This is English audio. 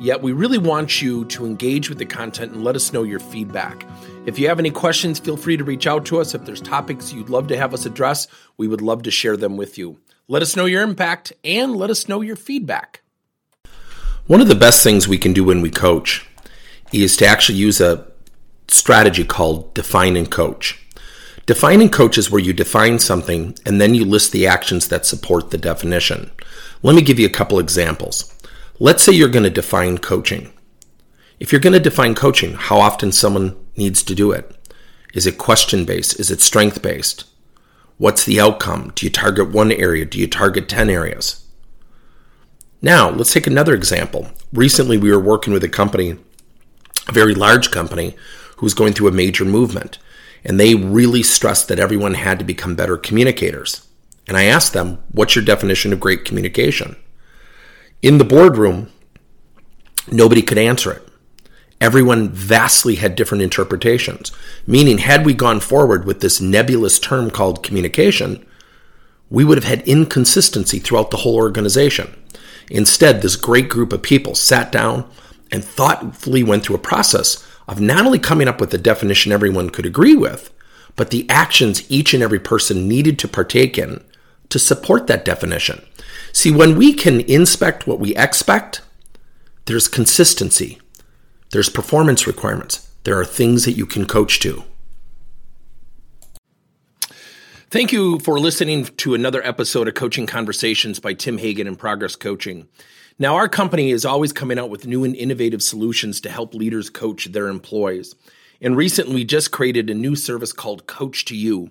Yet, we really want you to engage with the content and let us know your feedback. If you have any questions, feel free to reach out to us. If there's topics you'd love to have us address, we would love to share them with you. Let us know your impact and let us know your feedback. One of the best things we can do when we coach is to actually use a strategy called define and coach. Define and coach is where you define something and then you list the actions that support the definition. Let me give you a couple examples. Let's say you're going to define coaching. If you're going to define coaching, how often someone needs to do it? Is it question based? Is it strength based? What's the outcome? Do you target one area? Do you target 10 areas? Now, let's take another example. Recently, we were working with a company, a very large company, who was going through a major movement. And they really stressed that everyone had to become better communicators. And I asked them, What's your definition of great communication? In the boardroom, nobody could answer it everyone vastly had different interpretations. Meaning, had we gone forward with this nebulous term called communication, we would have had inconsistency throughout the whole organization. Instead, this great group of people sat down and thoughtfully went through a process of not only coming up with a definition everyone could agree with, but the actions each and every person needed to partake in to support that definition. See, when we can inspect what we expect, there's consistency there's performance requirements. There are things that you can coach to. Thank you for listening to another episode of Coaching Conversations by Tim Hagen and Progress Coaching. Now, our company is always coming out with new and innovative solutions to help leaders coach their employees. And recently, we just created a new service called Coach to You,